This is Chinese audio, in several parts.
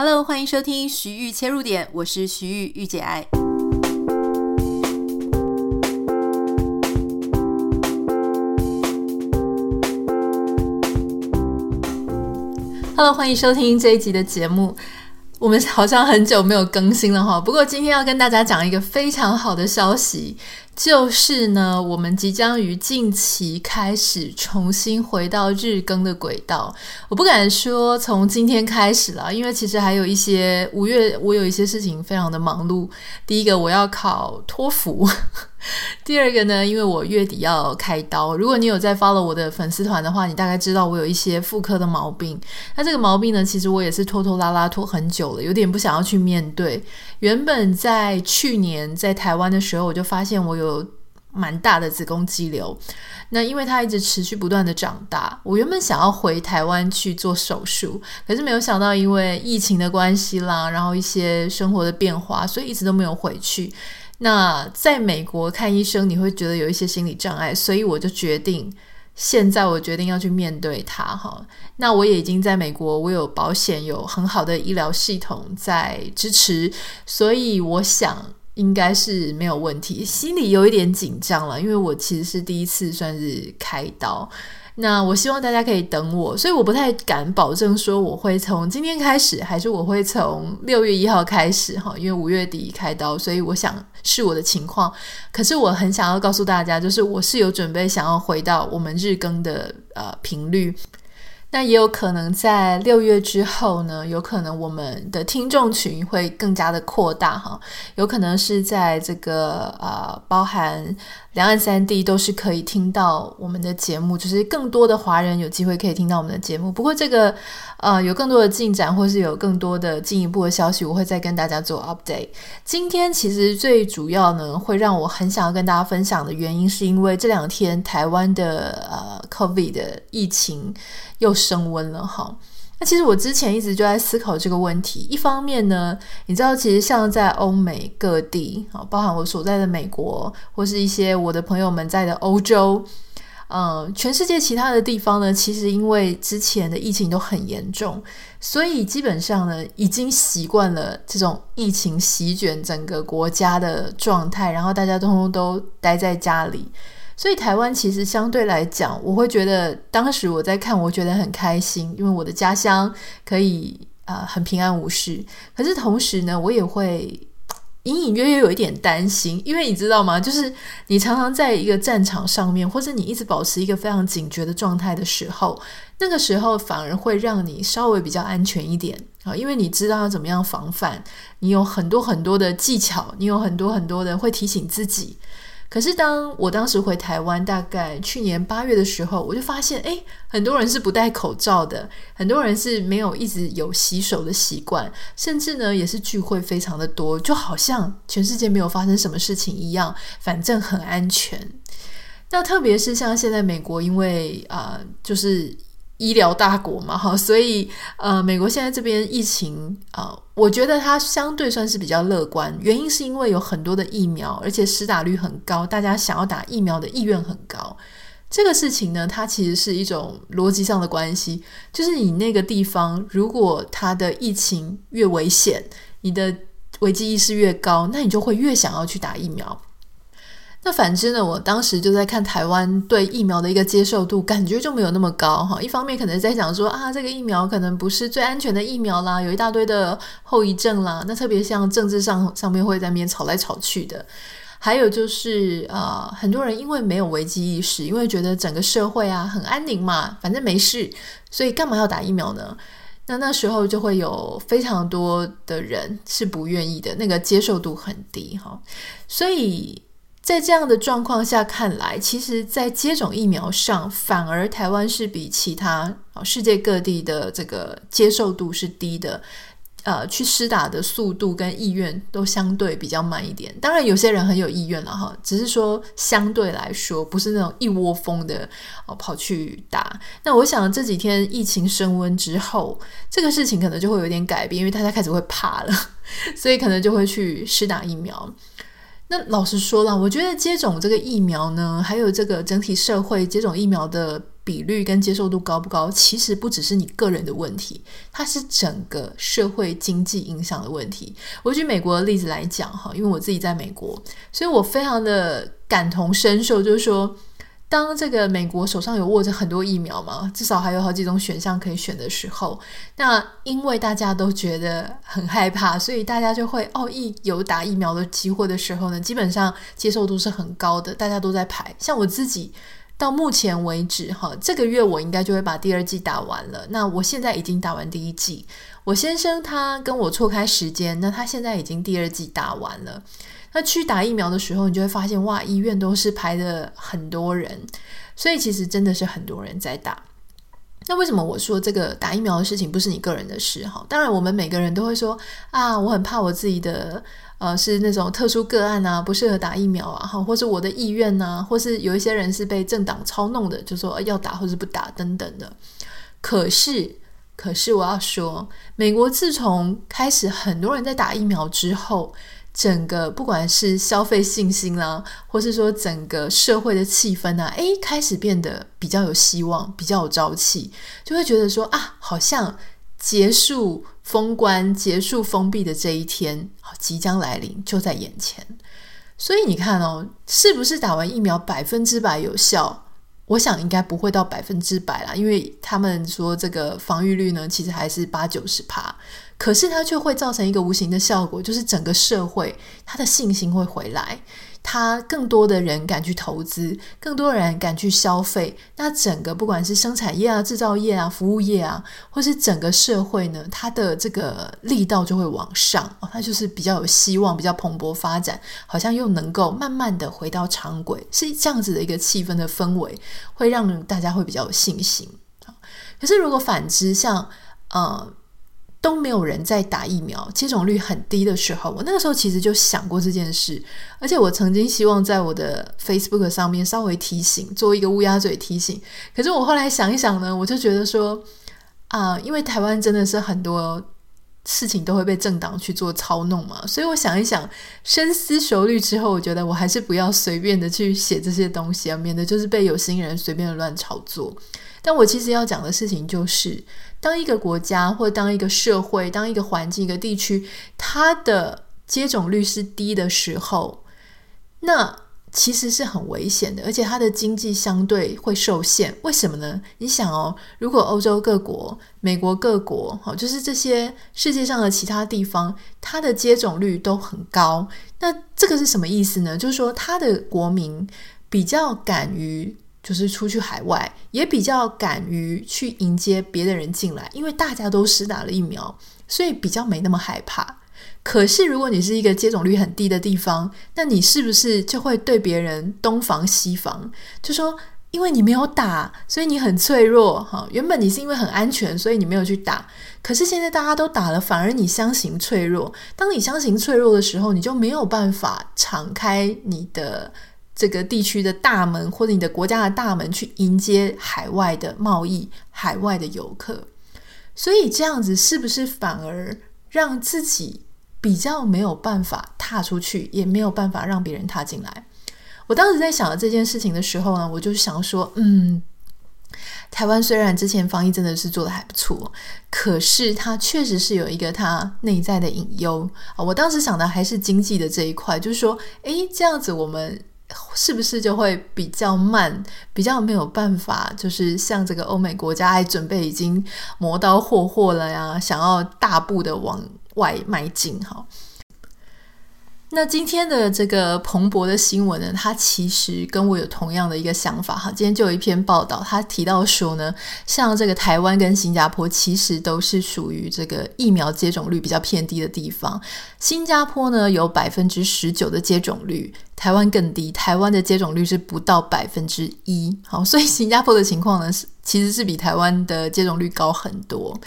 Hello，欢迎收听徐玉切入点，我是徐玉玉姐爱。Hello，欢迎收听这一集的节目。我们好像很久没有更新了哈，不过今天要跟大家讲一个非常好的消息。就是呢，我们即将于近期开始重新回到日更的轨道。我不敢说从今天开始了，因为其实还有一些五月，我有一些事情非常的忙碌。第一个，我要考托福。第二个呢，因为我月底要开刀。如果你有在 follow 我的粉丝团的话，你大概知道我有一些妇科的毛病。那这个毛病呢，其实我也是拖拖拉拉拖很久了，有点不想要去面对。原本在去年在台湾的时候，我就发现我有蛮大的子宫肌瘤。那因为它一直持续不断的长大，我原本想要回台湾去做手术，可是没有想到因为疫情的关系啦，然后一些生活的变化，所以一直都没有回去。那在美国看医生，你会觉得有一些心理障碍，所以我就决定，现在我决定要去面对它哈。那我也已经在美国，我有保险，有很好的医疗系统在支持，所以我想应该是没有问题。心里有一点紧张了，因为我其实是第一次算是开刀。那我希望大家可以等我，所以我不太敢保证说我会从今天开始，还是我会从六月一号开始哈，因为五月底开刀，所以我想是我的情况。可是我很想要告诉大家，就是我是有准备想要回到我们日更的呃频率。那也有可能在六月之后呢，有可能我们的听众群会更加的扩大哈，有可能是在这个呃，包含两岸三地都是可以听到我们的节目，就是更多的华人有机会可以听到我们的节目。不过这个呃，有更多的进展或是有更多的进一步的消息，我会再跟大家做 update。今天其实最主要呢，会让我很想要跟大家分享的原因，是因为这两天台湾的呃 COVID 的疫情。又升温了哈，那其实我之前一直就在思考这个问题。一方面呢，你知道，其实像在欧美各地啊，包含我所在的美国，或是一些我的朋友们在的欧洲，嗯，全世界其他的地方呢，其实因为之前的疫情都很严重，所以基本上呢，已经习惯了这种疫情席卷整个国家的状态，然后大家通通都待在家里。所以台湾其实相对来讲，我会觉得当时我在看，我觉得很开心，因为我的家乡可以啊、很平安无事。可是同时呢，我也会隐隐约约有一点担心，因为你知道吗？就是你常常在一个战场上面，或者你一直保持一个非常警觉的状态的时候，那个时候反而会让你稍微比较安全一点啊，因为你知道要怎么样防范，你有很多很多的技巧，你有很多很多的会提醒自己。可是当我当时回台湾，大概去年八月的时候，我就发现，诶，很多人是不戴口罩的，很多人是没有一直有洗手的习惯，甚至呢也是聚会非常的多，就好像全世界没有发生什么事情一样，反正很安全。那特别是像现在美国，因为啊、呃，就是。医疗大国嘛，哈，所以呃，美国现在这边疫情啊、我觉得它相对算是比较乐观。原因是因为有很多的疫苗，而且施打率很高，大家想要打疫苗的意愿很高。这个事情呢，它其实是一种逻辑上的关系，就是你那个地方如果它的疫情越危险，你的危机意识越高，那你就会越想要去打疫苗。那反之呢，我当时就在看台湾对疫苗的一个接受度，感觉就没有那么高哈。一方面可能在讲说啊，这个疫苗可能不是最安全的疫苗啦，有一大堆的后遗症啦。那特别像政治上上面会在那边吵来吵去的，还有就是啊、很多人因为没有危机意识，因为觉得整个社会啊很安宁嘛，反正没事，所以干嘛要打疫苗呢？那那时候就会有非常多的人是不愿意的，那个接受度很低哈，所以。在这样的状况下看来，其实，在接种疫苗上，反而台湾是比其他世界各地的这个接受度是低的，呃，去施打的速度跟意愿都相对比较慢一点。当然，有些人很有意愿了哈，只是说相对来说，不是那种一窝蜂的哦跑去打。那我想这几天疫情升温之后，这个事情可能就会有点改变，因为大家开始会怕了，所以可能就会去施打疫苗。那老实说了，我觉得接种这个疫苗呢，还有这个整体社会接种疫苗的比率跟接受度高不高，其实不只是你个人的问题，它是整个社会经济影响的问题。我举美国的例子来讲哈，因为我自己在美国，所以我非常的感同身受，就是说。当这个美国手上有握着很多疫苗嘛，至少还有好几种选项可以选的时候，那因为大家都觉得很害怕，所以大家就会哦，一有打疫苗的机会的时候呢，基本上接受度是很高的，大家都在排。像我自己到目前为止哈，这个月我应该就会把第二季打完了。那我现在已经打完第一季，我先生他跟我错开时间，那他现在已经第二季打完了。那去打疫苗的时候，你就会发现哇，医院都是排的很多人，所以其实真的是很多人在打。那为什么我说这个打疫苗的事情不是你个人的事？哈，当然我们每个人都会说啊，我很怕我自己的呃是那种特殊个案啊，不适合打疫苗啊，哈，或是我的意愿呐、或是有一些人是被政党操弄的，就说要打或是不打等等的。可是，可是我要说，美国自从开始很多人在打疫苗之后。整个不管是消费信心啦，或是说整个社会的气氛啊，诶，开始变得比较有希望，比较有朝气，就会觉得说啊，好像结束封关、结束封闭的这一天，即将来临，就在眼前。所以你看哦，是不是打完疫苗百分之百有效？我想应该不会到百分之百啦，因为他们说这个防御率呢，其实还是八九十趴。可是它却会造成一个无形的效果，就是整个社会它的信心会回来，它更多的人敢去投资，更多的人敢去消费，那整个不管是生产业啊、制造业啊、服务业啊，或是整个社会呢，它的这个力道就会往上，它就是比较有希望，比较蓬勃发展，好像又能够慢慢的回到常轨，是这样子的一个气氛的氛围，会让大家会比较有信心。可是如果反之，像呃。都没有人在打疫苗，接种率很低的时候，我那个时候其实就想过这件事，而且我曾经希望在我的 Facebook 上面稍微提醒，做一个乌鸦嘴提醒。可是我后来想一想呢，我就觉得说啊、因为台湾真的是很多事情都会被政党去做操弄嘛，所以我想一想，深思熟虑之后，我觉得我还是不要随便的去写这些东西啊，免得就是被有心人随便的乱炒作。但我其实要讲的事情就是，当一个国家或当一个社会、当一个环境、一个地区，它的接种率是低的时候，那其实是很危险的，而且它的经济相对会受限。为什么呢？你想哦，如果欧洲各国、美国各国，好，就是这些世界上的其他地方，它的接种率都很高，那这个是什么意思呢？就是说，它的国民比较敢于。就是出去海外，也比较敢于去迎接别的人进来，因为大家都施打了疫苗，所以比较没那么害怕。可是如果你是一个接种率很低的地方，那你是不是就会对别人东防西防？就说因为你没有打，所以你很脆弱哈。原本你是因为很安全，所以你没有去打，可是现在大家都打了，反而你相形脆弱。当你相形脆弱的时候，你就没有办法敞开你的。这个地区的大门，或者你的国家的大门，去迎接海外的贸易、海外的游客，所以这样子是不是反而让自己比较没有办法踏出去，也没有办法让别人踏进来？我当时在想这件事情的时候呢，我就想说，嗯，台湾虽然之前防疫真的是做得还不错，可是它确实是有一个它内在的隐忧啊。我当时想的还是经济的这一块，就是说，诶，这样子我们。是不是就会比较慢，比较没有办法？就是像这个欧美国家还准备已经磨刀霍霍了呀，想要大步的往外迈进哈。那今天的这个彭博的新闻呢，它其实跟我有同样的一个想法哈。今天就有一篇报道，他提到说呢，像这个台湾跟新加坡其实都是属于这个疫苗接种率比较偏低的地方。新加坡呢有百分之十九的接种率，台湾更低，台湾的接种率是不到百分之一。好，所以新加坡的情况呢是其实是比台湾的接种率高很多。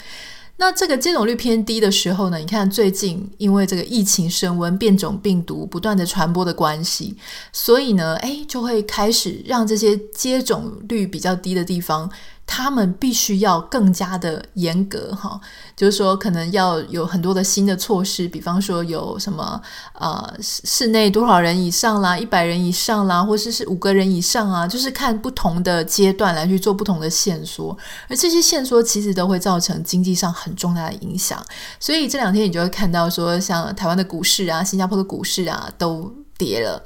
那这个接种率偏低的时候呢，你看最近因为这个疫情升温、变种病毒不断的传播的关系，所以呢，哎，就会开始让这些接种率比较低的地方，他们必须要更加的严格哈，就是说可能要有很多的新的措施，比方说有什么呃室内多少人以上啦，一百人以上啦，或者是五个人以上啊，就是看不同的阶段来去做不同的限缩，而这些限缩其实都会造成经济上很重大的影响。所以这两天你就会看到说，像台湾的股市啊、新加坡的股市啊都跌了。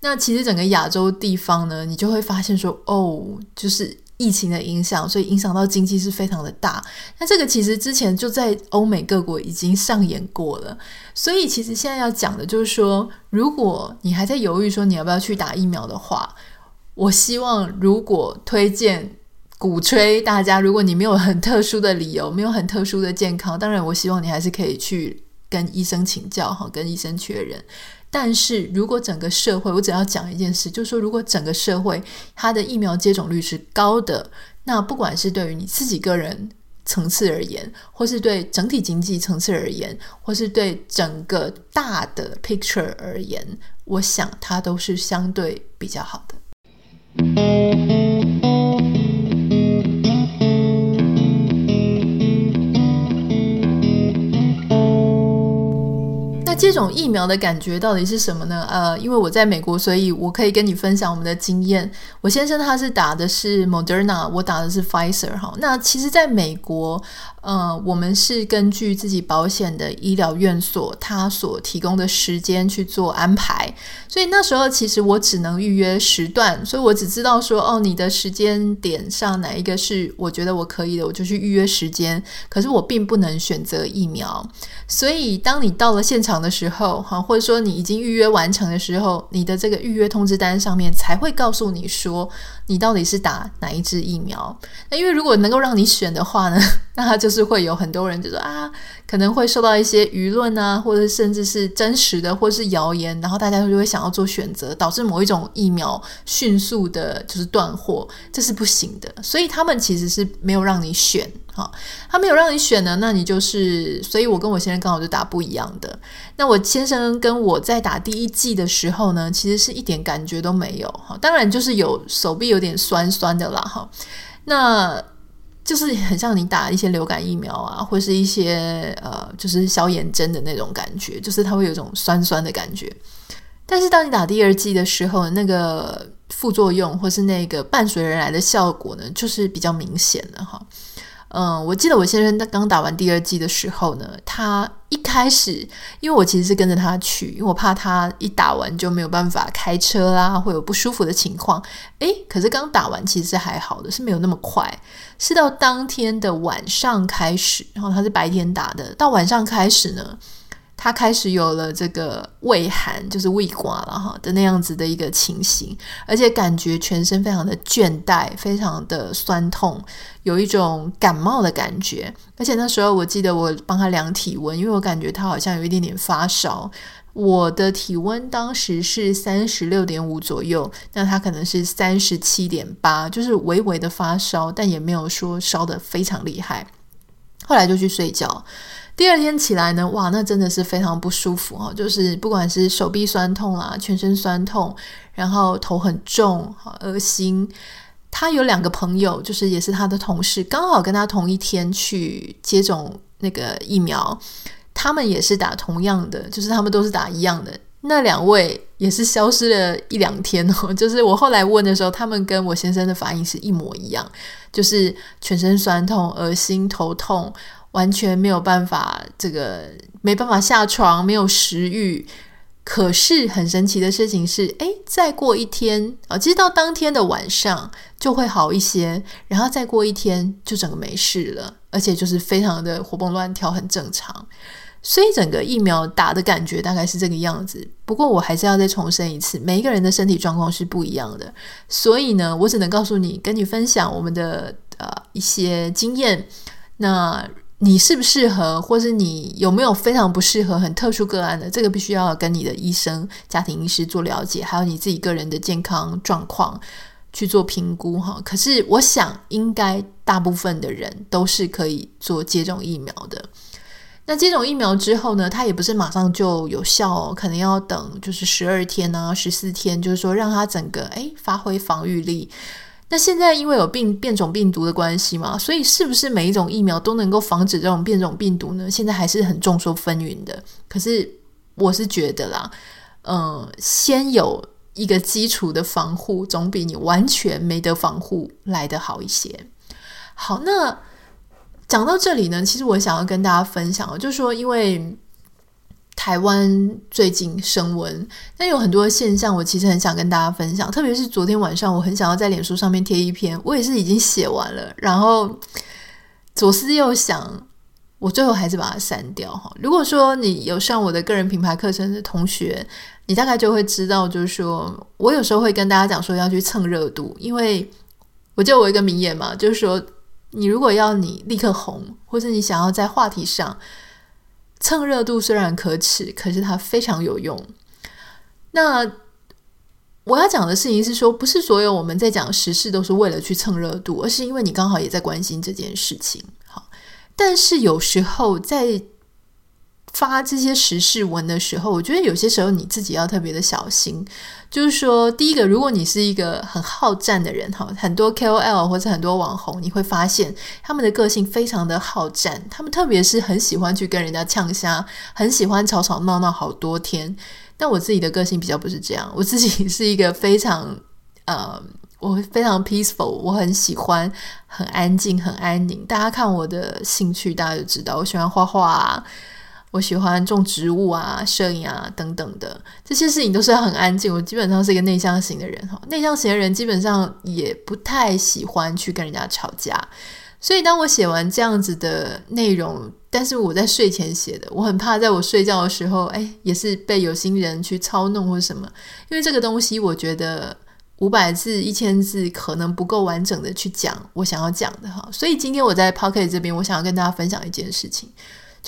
那其实整个亚洲地方呢，你就会发现说，哦，就是。疫情的影响，所以影响到经济是非常的大。那这个其实之前就在欧美各国已经上演过了。所以其实现在要讲的就是说，如果你还在犹豫说你要不要去打疫苗的话，我希望如果推荐、鼓吹大家，如果你没有很特殊的理由，没有很特殊的健康，当然我希望你还是可以去跟医生请教哈，跟医生确认。但是如果整个社会，我只要讲一件事，就是说，如果整个社会它的疫苗接种率是高的，那不管是对于你自己个人层次而言，或是对整体经济层次而言，或是对整个大的 picture 而言，我想它都是相对比较好的。这种疫苗的感觉到底是什么呢？呃，因为我在美国，所以我可以跟你分享我们的经验。我先生他是打的是 Moderna，我打的是 Pfizer 哈。那其实，在美国，呃，我们是根据自己保险的医疗院所他所提供的时间去做安排。所以那时候其实我只能预约时段，所以我只知道说，哦，你的时间点上哪一个是我觉得我可以的，我就去预约时间。可是我并不能选择疫苗。所以，当你到了现场的时候，哈，或者说你已经预约完成的时候，你的这个预约通知单上面才会告诉你说，你到底是打哪一支疫苗。那因为如果能够让你选的话呢，那他就是是会有很多人就说啊，可能会受到一些舆论啊，或者甚至是真实的，或是谣言，然后大家就会想要做选择，导致某一种疫苗迅速的就是断货，这是不行的。所以他们其实是没有让你选。好，他没有让你选呢，那你就是，所以我跟我先生刚好就打不一样的。那我先生跟我在打第一季的时候呢，其实是一点感觉都没有。哈，当然就是有手臂有点酸酸的啦。哈，那就是很像你打一些流感疫苗啊，或是一些呃，就是消炎针的那种感觉，就是它会有一种酸酸的感觉。但是当你打第二剂的时候，那个副作用或是那个伴随而来的效果呢，就是比较明显的哈。嗯，我记得我先生他刚打完第二剂的时候呢，他一开始，因为我其实是跟着他去，因为我怕他一打完就没有办法开车啦，会有不舒服的情况。诶，可是刚打完其实是还好的，是没有那么快，是到当天的晚上开始，然后他是白天打的，到晚上开始呢。他开始有了这个畏寒，就是胃刮了哈的那样子的一个情形，而且感觉全身非常的倦怠，非常的酸痛，有一种感冒的感觉。而且那时候我记得我帮他量体温，因为我感觉他好像有一点点发烧。我的体温当时是三十六点五左右，那他可能是三十七点八，就是微微的发烧，但也没有说烧得非常厉害。后来就去睡觉。第二天起来呢，哇，那真的是非常不舒服哈，就是不管是手臂酸痛啦，全身酸痛，然后头很重，恶心。他有两个朋友，就是也是他的同事，刚好跟他同一天去接种那个疫苗，他们也是打同样的，就是他们都是打一样的。那两位也是消失了一两天哦，就是我后来问的时候，他们跟我先生的反应是一模一样，就是全身酸痛、恶心、头痛。完全没有办法，这个没办法下床，没有食欲。可是很神奇的事情是，诶，再过一天啊，其实到当天的晚上就会好一些，然后再过一天就整个没事了，而且就是非常的活蹦乱跳，很正常。所以整个疫苗打的感觉大概是这个样子。不过我还是要再重申一次，每一个人的身体状况是不一样的，所以呢，我只能告诉你，跟你分享我们的呃一些经验。那你适不适合，或是你有没有非常不适合、很特殊个案的？这个必须要跟你的医生、家庭医师做了解，还有你自己个人的健康状况去做评估哈。可是我想，应该大部分的人都是可以做接种疫苗的。那接种疫苗之后呢，它也不是马上就有效哦，可能要等就是十二天啊、十四天，就是说让它整个诶发挥防御力。那现在因为有病变种病毒的关系嘛，所以是不是每一种疫苗都能够防止这种变种病毒呢？现在还是很众说纷纭的。可是我是觉得啦，嗯、先有一个基础的防护，总比你完全没得防护来得好一些。好，那讲到这里呢，其实我想要跟大家分享，就是说因为。台湾最近升温，但有很多现象，我其实很想跟大家分享。特别是昨天晚上，我很想要在脸书上面贴一篇，我也是已经写完了，然后左思右想，我最后还是把它删掉哈。如果说你有上我的个人品牌课程的同学，你大概就会知道，就是说我有时候会跟大家讲说要去蹭热度，因为我就有一个名言嘛，就是说你如果要你立刻红，或者你想要在话题上。蹭热度虽然可耻，可是它非常有用。那我要讲的事情是说，不是所有我们在讲时事都是为了去蹭热度，而是因为你刚好也在关心这件事情。好，但是有时候在。发这些时事文的时候，我觉得有些时候你自己要特别的小心。就是说，第一个，如果你是一个很好战的人哈，很多 KOL 或者很多网红，你会发现他们的个性非常的好战，他们特别是很喜欢去跟人家呛虾，很喜欢吵吵闹闹好多天。但我自己的个性比较不是这样，我自己是一个非常呃，我非常 peaceful，我很喜欢很安静、很安宁。大家看我的兴趣，大家就知道我喜欢画画啊。我喜欢种植物啊、摄影啊等等的这些事情都是很安静。我基本上是一个内向型的人哈，内向型的人基本上也不太喜欢去跟人家吵架。所以当我写完这样子的内容，但是我在睡前写的，我很怕在我睡觉的时候，哎，也是被有心人去操弄或什么。因为这个东西，我觉得五百字、一千字可能不够完整的去讲我想要讲的哈。所以今天我在 Pocket 这边，我想要跟大家分享一件事情。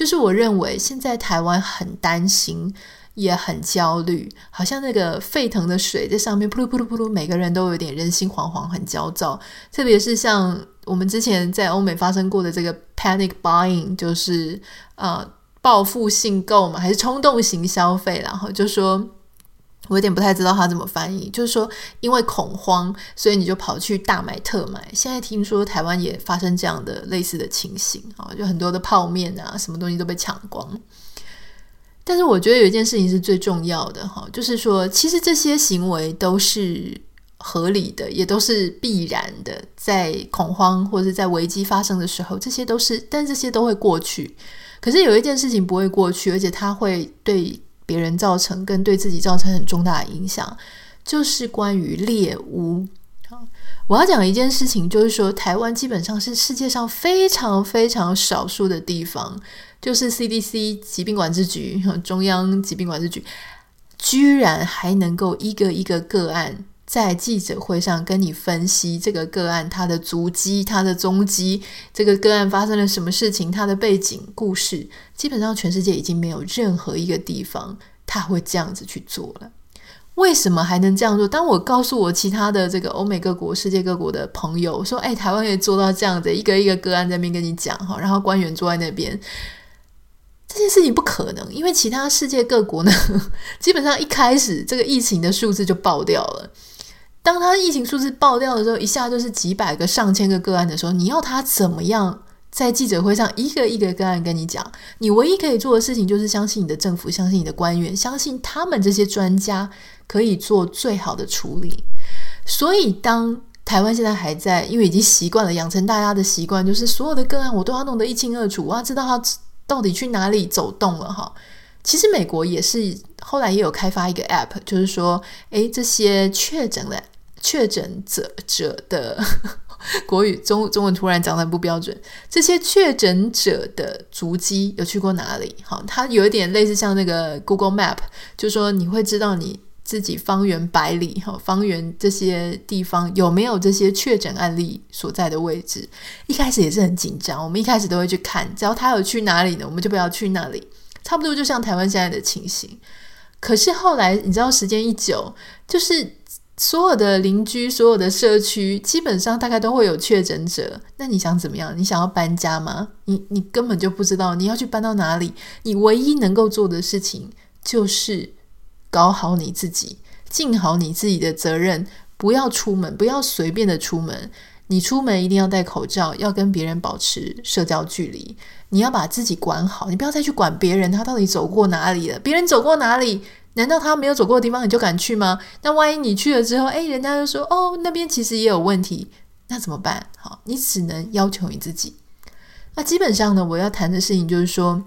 就是我认为现在台湾很担心，也很焦虑，好像那个沸腾的水在上面扑噜扑噜扑噜，每个人都有点人心惶惶，很焦躁。特别是像我们之前在欧美发生过的这个 panic buying，就是呃报复性购买还是冲动型消费，然后就说。我有点不太知道他怎么翻译，就是说，因为恐慌，所以你就跑去大买特买。现在听说台湾也发生这样的类似的情形啊，就很多的泡面啊，什么东西都被抢光。但是我觉得有一件事情是最重要的哈，就是说，其实这些行为都是合理的，也都是必然的。在恐慌或者在危机发生的时候，这些都是，但这些都会过去。可是有一件事情不会过去，而且它会对。别人造成跟对自己造成很重大的影响，就是关于猎巫。我要讲一件事情，就是说台湾基本上是世界上非常非常少数的地方，就是 CDC 疾病管制局，中央疾病管制局，居然还能够一个一个个案。在记者会上跟你分析这个个案，它的足迹、它的踪迹，这个个案发生了什么事情，它的背景故事，基本上全世界已经没有任何一个地方他会这样子去做了。为什么还能这样做？当我告诉我其他的这个欧美各国、世界各国的朋友说：“哎，台湾也做到这样子，一个一个个案在那边跟你讲哈，然后官员坐在那边，这件事情不可能，因为其他世界各国呢，基本上一开始这个疫情的数字就爆掉了。”当他疫情数字爆掉的时候，一下就是几百个、上千个个案的时候，你要他怎么样在记者会上一个一个个案跟你讲？你唯一可以做的事情就是相信你的政府，相信你的官员，相信他们这些专家可以做最好的处理。所以，当台湾现在还在，因为已经习惯了，养成大家的习惯，就是所有的个案我都要弄得一清二楚，我要知道他到底去哪里走动了哈。其实美国也是后来也有开发一个 App，就是说，诶，这些确诊的。确诊者者的国语中中文突然讲的不标准。这些确诊者的足迹有去过哪里？好，它有一点类似像那个 Google Map，就是说你会知道你自己方圆百里哈，方圆这些地方有没有这些确诊案例所在的位置。一开始也是很紧张，我们一开始都会去看，只要他有去哪里呢，我们就不要去那里。差不多就像台湾现在的情形。可是后来你知道，时间一久，就是。所有的邻居，所有的社区，基本上大概都会有确诊者。那你想怎么样？你想要搬家吗？你你根本就不知道你要去搬到哪里。你唯一能够做的事情就是搞好你自己，尽好你自己的责任，不要出门，不要随便的出门。你出门一定要戴口罩，要跟别人保持社交距离。你要把自己管好，你不要再去管别人，他到底走过哪里了？别人走过哪里？难道他没有走过的地方你就敢去吗？那万一你去了之后，诶，人家就说哦，那边其实也有问题，那怎么办？好，你只能要求你自己。那基本上呢，我要谈的事情就是说，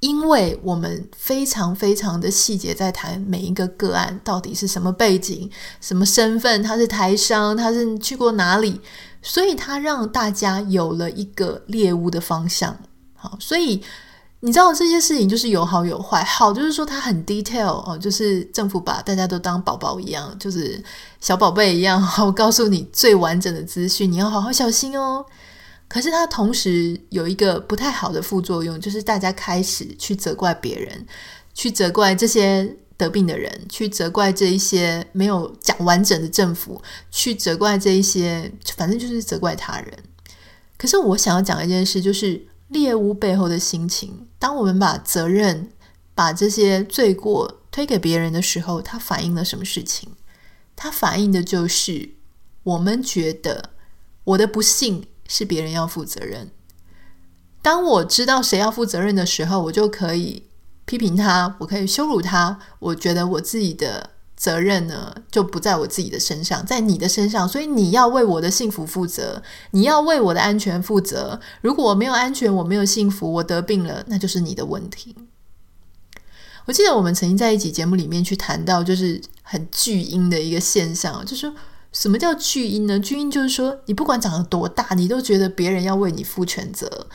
因为我们非常非常的细节在谈每一个个案到底是什么背景、什么身份，他是台商，他是去过哪里，所以他让大家有了一个猎物的方向。好，所以。你知道这些事情就是有好有坏，好就是说它很 detail 哦，就是政府把大家都当宝宝一样，就是小宝贝一样，好告诉你最完整的资讯，你要好好小心哦。可是它同时有一个不太好的副作用，就是大家开始去责怪别人，去责怪这些得病的人，去责怪这一些没有讲完整的政府，去责怪这一些，反正就是责怪他人。可是我想要讲一件事，就是。猎物背后的心情，当我们把责任、把这些罪过推给别人的时候，它反映了什么事情？它反映的就是我们觉得我的不幸是别人要负责任。当我知道谁要负责任的时候，我就可以批评他，我可以羞辱他。我觉得我自己的。责任呢，就不在我自己的身上，在你的身上，所以你要为我的幸福负责，你要为我的安全负责。如果我没有安全，我没有幸福，我得病了，那就是你的问题。我记得我们曾经在一集节目里面去谈到，就是很巨婴的一个现象，就是什么叫巨婴呢？巨婴就是说，你不管长得多大，你都觉得别人要为你负全责。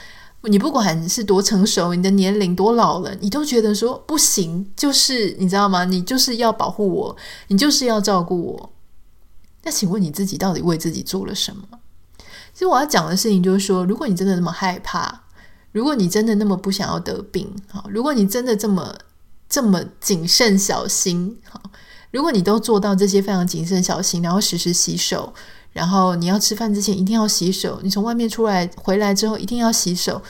你不管是多成熟，你的年龄多老了，你都觉得说不行，就是你知道吗？你就是要保护我，你就是要照顾我。那请问你自己到底为自己做了什么？其实我要讲的事情就是说，如果你真的那么害怕，如果你真的那么不想要得病，好，如果你真的这么这么谨慎小心，好，如果你都做到这些非常谨慎小心，然后时时洗手。然后你要吃饭之前一定要洗手，你从外面出来回来之后一定要洗手。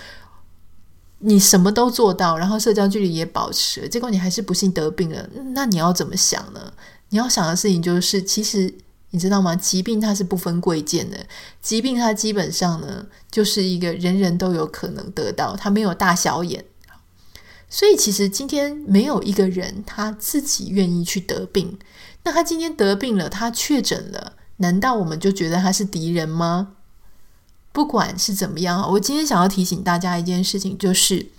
你什么都做到，然后社交距离也保持，结果你还是不幸得病了，那你要怎么想呢？你要想的事情就是，其实你知道吗？疾病它是不分贵贱的，疾病它基本上呢就是一个人人都有可能得到，它没有大小眼。所以其实今天没有一个人他自己愿意去得病，那他今天得病了，他确诊了。难道我们就觉得他是敌人吗？不管是怎么样，我今天想要提醒大家一件事情，就是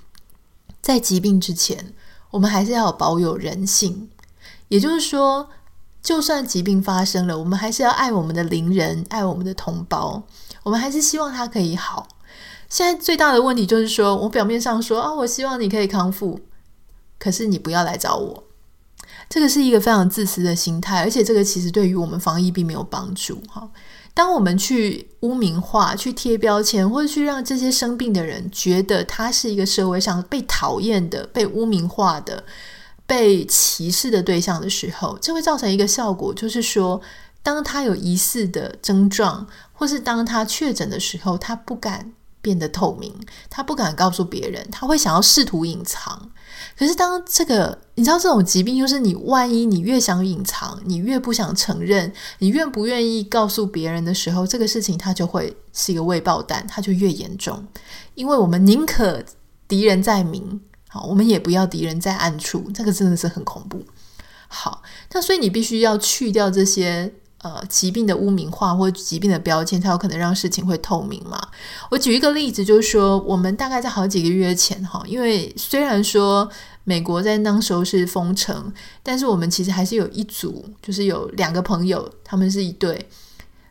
在疾病之前，我们还是要保有人性。也就是说，就算疾病发生了，我们还是要爱我们的邻人，爱我们的同胞，我们还是希望他可以好。现在最大的问题就是说，我表面上说啊，我希望你可以康复，可是你不要来找我。这个是一个非常自私的心态，而且这个其实对于我们防疫并没有帮助。哈，当我们去污名化、去贴标签，或者去让这些生病的人觉得他是一个社会上被讨厌的、被污名化的、被歧视的对象的时候，这会造成一个效果，就是说，当他有疑似的症状，或是当他确诊的时候，他不敢变得透明，他不敢告诉别人，他会想要试图隐藏。可是，当这个你知道，这种疾病就是你万一你越想隐藏，你越不想承认，你愿不愿意告诉别人的时候，这个事情它就会是一个未爆弹，它就越严重。因为我们宁可敌人在明，好，我们也不要敌人在暗处，这个真的是很恐怖。好，那所以你必须要去掉这些。呃，疾病的污名化或疾病的标签，才有可能让事情会透明嘛。我举一个例子，就是说，我们大概在好几个月前，哈，因为虽然说美国在那时候是封城，但是我们其实还是有一组，就是有两个朋友，他们是一对，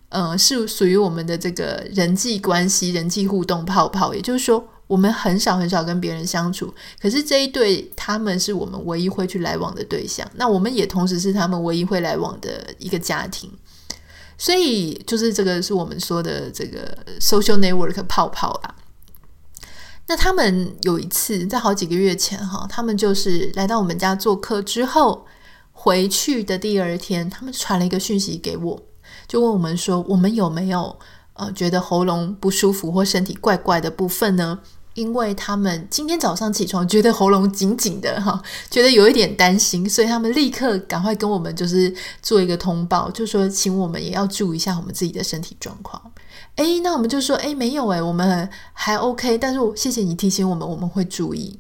呃，是属于我们的这个人际关系、人际互动泡泡，也就是说。我们很少很少跟别人相处，可是这一对他们是我们唯一会去来往的对象。那我们也同时是他们唯一会来往的一个家庭，所以就是这个是我们说的这个 social network 泡泡啦。那他们有一次在好几个月前哈，他们就是来到我们家做客之后，回去的第二天，他们传了一个讯息给我，就问我们说，我们有没有呃觉得喉咙不舒服或身体怪怪的部分呢？因为他们今天早上起床觉得喉咙紧紧的哈，觉得有一点担心，所以他们立刻赶快跟我们就是做一个通报，就说请我们也要注意一下我们自己的身体状况。诶，那我们就说诶，没有诶，我们还 OK，但是谢谢你提醒我们，我们会注意。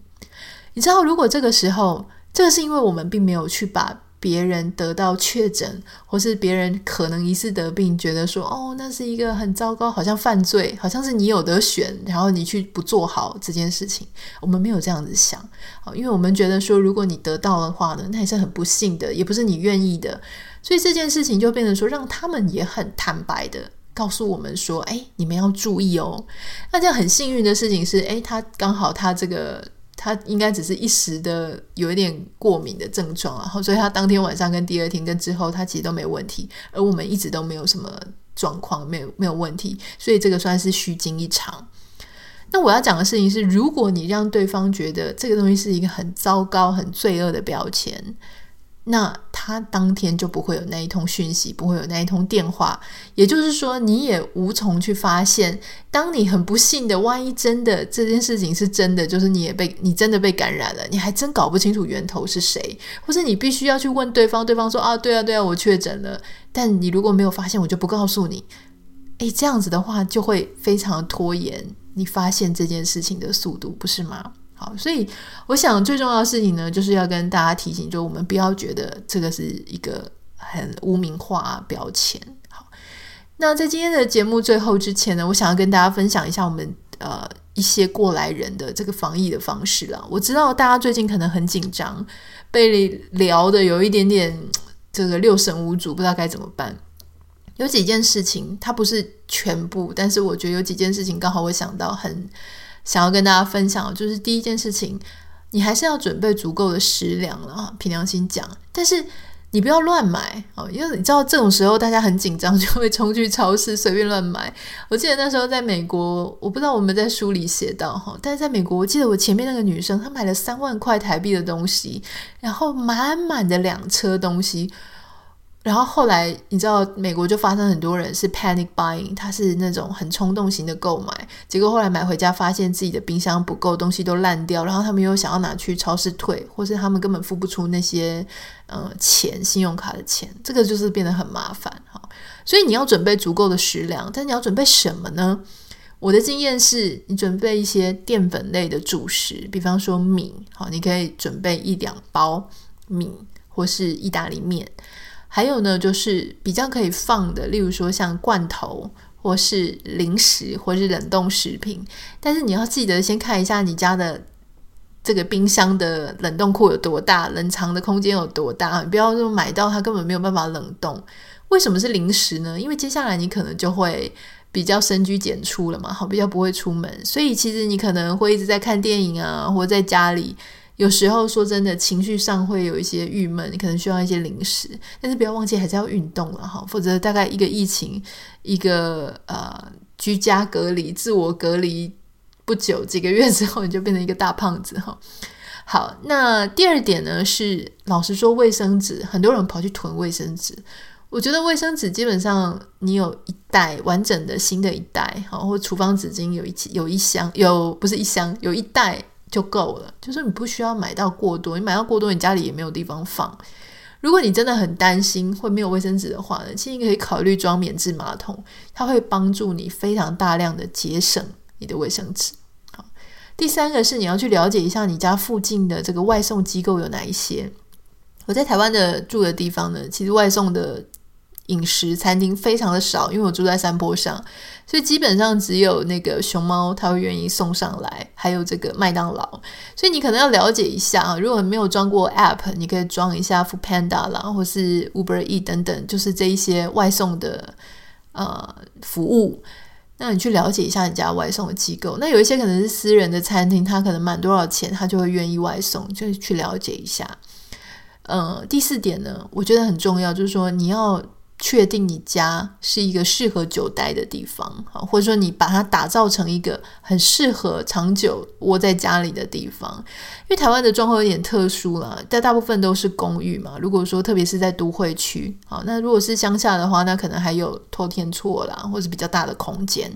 你知道，如果这个时候，这个是因为我们并没有去把。别人得到确诊，或是别人可能疑似得病，觉得说哦，那是一个很糟糕，好像犯罪，好像是你有得选，然后你去不做好这件事情。我们没有这样子想，因为我们觉得说，如果你得到的话呢，那也是很不幸的，也不是你愿意的，所以这件事情就变成说，让他们也很坦白的告诉我们说，哎，你们要注意哦。那这样很幸运的事情是，哎，他刚好他这个。他应该只是一时的有一点过敏的症状，然后所以他当天晚上跟第二天跟之后，他其实都没问题，而我们一直都没有什么状况，没有没有问题，所以这个算是虚惊一场。那我要讲的事情是，如果你让对方觉得这个东西是一个很糟糕、很罪恶的标签。那他当天就不会有那一通讯息，不会有那一通电话，也就是说，你也无从去发现。当你很不幸的，万一真的这件事情是真的，就是你也被你真的被感染了，你还真搞不清楚源头是谁，或是你必须要去问对方，对方说啊，对啊，对啊，我确诊了。但你如果没有发现，我就不告诉你。诶，这样子的话就会非常拖延你发现这件事情的速度，不是吗？好，所以我想最重要的事情呢，就是要跟大家提醒，就我们不要觉得这个是一个很污名化标签。好，那在今天的节目最后之前呢，我想要跟大家分享一下我们呃一些过来人的这个防疫的方式啦。我知道大家最近可能很紧张，被聊的有一点点这个六神无主，不知道该怎么办。有几件事情，它不是全部，但是我觉得有几件事情刚好我想到很。想要跟大家分享，就是第一件事情，你还是要准备足够的食粮了，凭良心讲。但是你不要乱买哦，因为你知道这种时候大家很紧张，就会冲去超市随便乱买。我记得那时候在美国，我不知道我们在书里写到哈，但是在美国，我记得我前面那个女生她买了三万块台币的东西，然后满满的两车东西。然后后来你知道，美国就发生很多人是 panic buying，他是那种很冲动型的购买，结果后来买回家发现自己的冰箱不够，东西都烂掉，然后他们又想要拿去超市退，或是他们根本付不出那些呃钱，信用卡的钱，这个就是变得很麻烦哈。所以你要准备足够的食粮，但你要准备什么呢？我的经验是你准备一些淀粉类的主食，比方说米，好，你可以准备一两包米或是意大利面。还有呢，就是比较可以放的，例如说像罐头，或是零食，或是冷冻食品。但是你要记得先看一下你家的这个冰箱的冷冻库有多大，冷藏的空间有多大。你不要说买到它根本没有办法冷冻。为什么是零食呢？因为接下来你可能就会比较深居简出了嘛，好，比较不会出门，所以其实你可能会一直在看电影啊，或在家里。有时候说真的，情绪上会有一些郁闷，你可能需要一些零食，但是不要忘记还是要运动了哈，否则大概一个疫情，一个呃居家隔离、自我隔离不久几个月之后，你就变成一个大胖子哈。好，那第二点呢是，老实说，卫生纸，很多人跑去囤卫生纸，我觉得卫生纸基本上你有一袋完整的新的一袋，好，或厨房纸巾有一有一箱，有不是一箱，有一袋。就够了，就是你不需要买到过多，你买到过多，你家里也没有地方放。如果你真的很担心会没有卫生纸的话呢，其实你可以考虑装免治马桶，它会帮助你非常大量的节省你的卫生纸。好，第三个是你要去了解一下你家附近的这个外送机构有哪一些。我在台湾的住的地方呢，其实外送的。饮食餐厅非常的少，因为我住在山坡上，所以基本上只有那个熊猫它会愿意送上来，还有这个麦当劳。所以你可能要了解一下啊，如果没有装过 App，你可以装一下 Foodpanda 啦，或是 Uber E 等等，就是这一些外送的呃服务。那你去了解一下你家外送的机构。那有一些可能是私人的餐厅，他可能满多少钱，他就会愿意外送，就是去了解一下。呃，第四点呢，我觉得很重要，就是说你要。确定你家是一个适合久待的地方，啊或者说你把它打造成一个很适合长久窝在家里的地方。因为台湾的状况有点特殊啦，但大部分都是公寓嘛。如果说特别是在都会区，好，那如果是乡下的话，那可能还有透天厝啦，或是比较大的空间。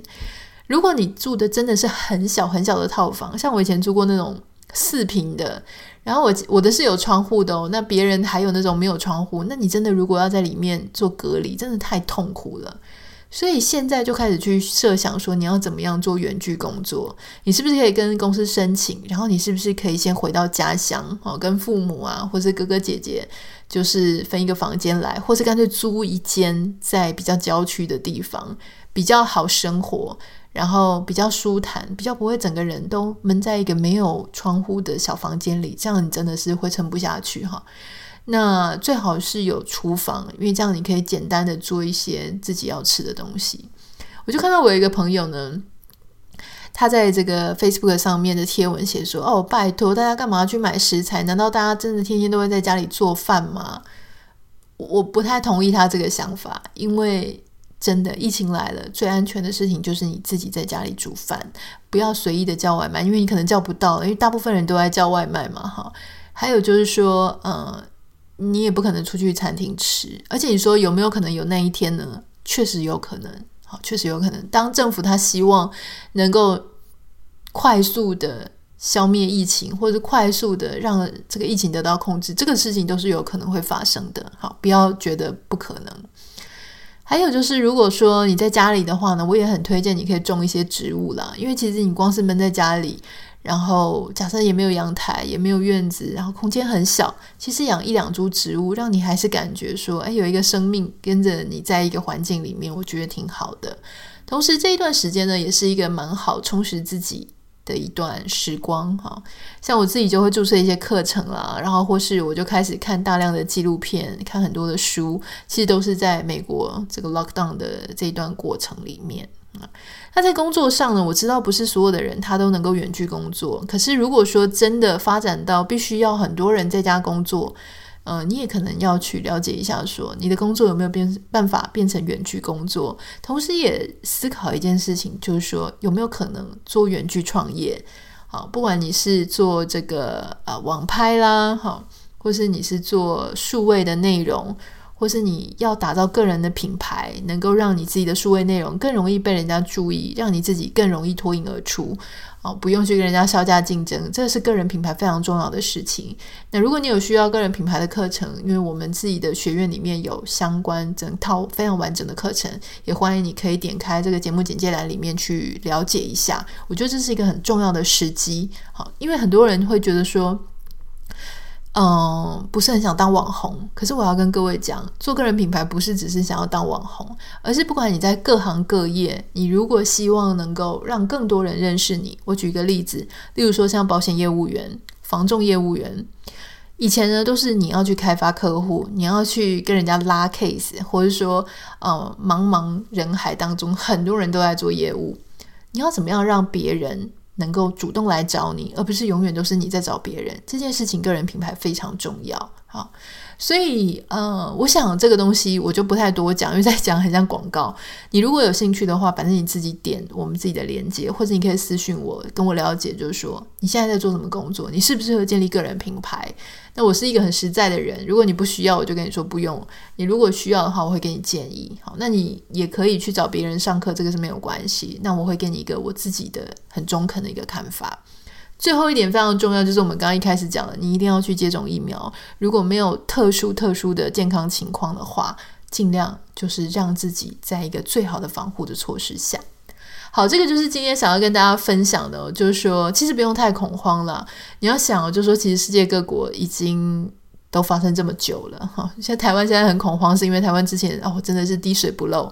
如果你住的真的是很小很小的套房，像我以前住过那种四平的，然后我我的是有窗户的哦，那别人还有那种没有窗户，那你真的如果要在里面做隔离，真的太痛苦了。所以现在就开始去设想说，你要怎么样做远距工作？你是不是可以跟公司申请？然后你是不是可以先回到家乡哦，跟父母啊，或是哥哥姐姐，就是分一个房间来，或是干脆租一间在比较郊区的地方，比较好生活，然后比较舒坦，比较不会整个人都闷在一个没有窗户的小房间里，这样你真的是会撑不下去哈。那最好是有厨房，因为这样你可以简单的做一些自己要吃的东西。我就看到我有一个朋友呢，他在这个 Facebook 上面的贴文写说：“哦，拜托大家干嘛去买食材？难道大家真的天天都会在家里做饭吗？”我不太同意他这个想法，因为真的疫情来了，最安全的事情就是你自己在家里煮饭，不要随意的叫外卖，因为你可能叫不到，因为大部分人都在叫外卖嘛。哈，还有就是说，嗯。你也不可能出去餐厅吃，而且你说有没有可能有那一天呢？确实有可能，好，确实有可能。当政府他希望能够快速的消灭疫情，或者快速的让这个疫情得到控制，这个事情都是有可能会发生的。好，不要觉得不可能。还有就是，如果说你在家里的话呢，我也很推荐你可以种一些植物啦，因为其实你光是闷在家里。然后假设也没有阳台，也没有院子，然后空间很小，其实养一两株植物，让你还是感觉说，哎，有一个生命跟着你在一个环境里面，我觉得挺好的。同时这一段时间呢，也是一个蛮好充实自己的一段时光哈。像我自己就会注册一些课程啦，然后或是我就开始看大量的纪录片，看很多的书，其实都是在美国这个 lockdown 的这一段过程里面。那在工作上呢，我知道不是所有的人他都能够远距工作。可是如果说真的发展到必须要很多人在家工作，呃，你也可能要去了解一下，说你的工作有没有变办法变成远距工作。同时也思考一件事情，就是说有没有可能做远距创业。好，不管你是做这个呃网拍啦，哈，或是你是做数位的内容。或是你要打造个人的品牌，能够让你自己的数位内容更容易被人家注意，让你自己更容易脱颖而出，哦，不用去跟人家削价竞争，这是个人品牌非常重要的事情。那如果你有需要个人品牌的课程，因为我们自己的学院里面有相关整套非常完整的课程，也欢迎你可以点开这个节目简介栏里面去了解一下。我觉得这是一个很重要的时机，好，因为很多人会觉得说。嗯，不是很想当网红，可是我要跟各位讲，做个人品牌不是只是想要当网红，而是不管你在各行各业，你如果希望能够让更多人认识你，我举一个例子，例如说像保险业务员、房仲业务员，以前呢都是你要去开发客户，你要去跟人家拉 case，或者说，呃，茫茫人海当中很多人都在做业务，你要怎么样让别人能够主动来找你，而不是永远都是你在找别人。这件事情，个人品牌非常重要。好。所以，呃，我想这个东西我就不太多讲，因为在讲很像广告。你如果有兴趣的话，反正你自己点我们自己的链接，或者你可以私信我，跟我了解，就是说你现在在做什么工作，你适不适合建立个人品牌？那我是一个很实在的人，如果你不需要，我就跟你说不用；你如果需要的话，我会给你建议。好，那你也可以去找别人上课，这个是没有关系。那我会给你一个我自己的很中肯的一个看法。最后一点非常重要，就是我们刚刚一开始讲的，你一定要去接种疫苗。如果没有特殊特殊的健康情况的话，尽量就是让自己在一个最好的防护的措施下。好，这个就是今天想要跟大家分享的，就是说其实不用太恐慌了。你要想，就是说其实世界各国已经都发生这么久了哈。现在台湾现在很恐慌，是因为台湾之前哦真的是滴水不漏。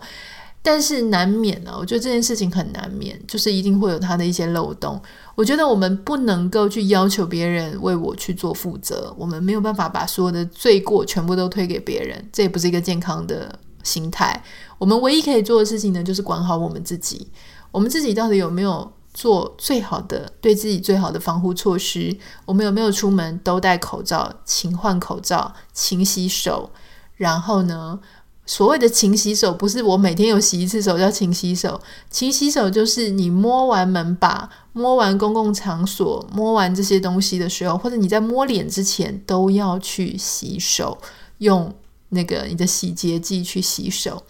但是难免呢、啊，我觉得这件事情很难免，就是一定会有它的一些漏洞。我觉得我们不能够去要求别人为我去做负责，我们没有办法把所有的罪过全部都推给别人，这也不是一个健康的心态。我们唯一可以做的事情呢，就是管好我们自己。我们自己到底有没有做最好的，对自己最好的防护措施？我们有没有出门都戴口罩，勤换口罩，勤洗手？然后呢？所谓的勤洗手，不是我每天有洗一次手叫勤洗手。勤洗手就是你摸完门把、摸完公共场所、摸完这些东西的时候，或者你在摸脸之前，都要去洗手，用那个你的洗洁剂去洗手。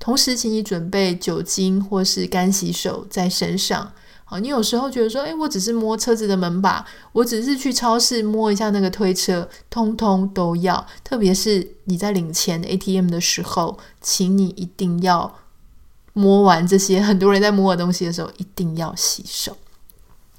同时，请你准备酒精或是干洗手在身上。你有时候觉得说，诶，我只是摸车子的门把，我只是去超市摸一下那个推车，通通都要。特别是你在领钱 ATM 的时候，请你一定要摸完这些很多人在摸的东西的时候，一定要洗手。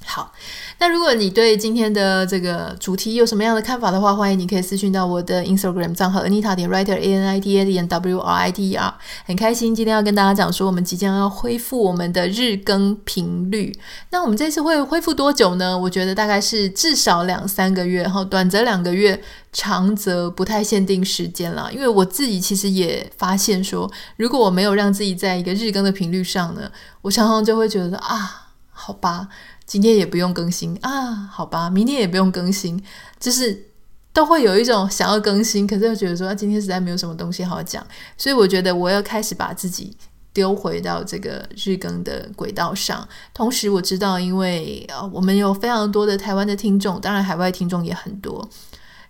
好，那如果你对今天的这个主题有什么样的看法的话，欢迎你可以私讯到我的 Instagram 账号 Anita 点 Writer A N I T A 点 W R I T E R。很开心今天要跟大家讲说，我们即将要恢复我们的日更频率。那我们这次会恢复多久呢？我觉得大概是至少两三个月，哈，短则两个月，长则不太限定时间了。因为我自己其实也发现说，如果我没有让自己在一个日更的频率上呢，我常常就会觉得啊，好吧。今天也不用更新啊，好吧，明天也不用更新，就是都会有一种想要更新，可是又觉得说啊，今天实在没有什么东西好讲，所以我觉得我要开始把自己丢回到这个日更的轨道上。同时，我知道，因为啊，我们有非常多的台湾的听众，当然海外听众也很多。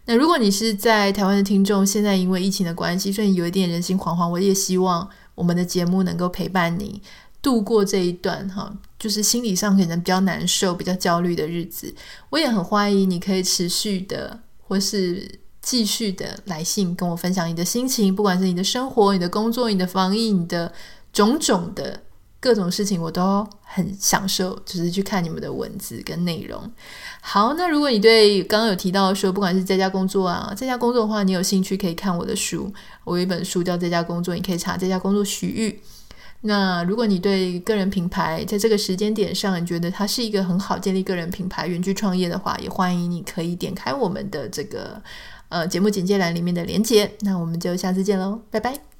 那如果你是在台湾的听众，现在因为疫情的关系，所以有一点人心惶惶，我也希望我们的节目能够陪伴你。度过这一段哈，就是心理上可能比较难受、比较焦虑的日子，我也很欢迎你可以持续的或是继续的来信跟我分享你的心情，不管是你的生活、你的工作、你的防疫、你的种种的各种事情，我都很享受，就是去看你们的文字跟内容。好，那如果你对刚刚有提到说，不管是在家工作啊，在家工作的话，你有兴趣可以看我的书，我有一本书叫《在家工作》，你可以查《在家工作许愈》。那如果你对个人品牌在这个时间点上，你觉得它是一个很好建立个人品牌、远距创业的话，也欢迎你可以点开我们的这个呃节目简介栏里面的连接。那我们就下次见喽，拜拜。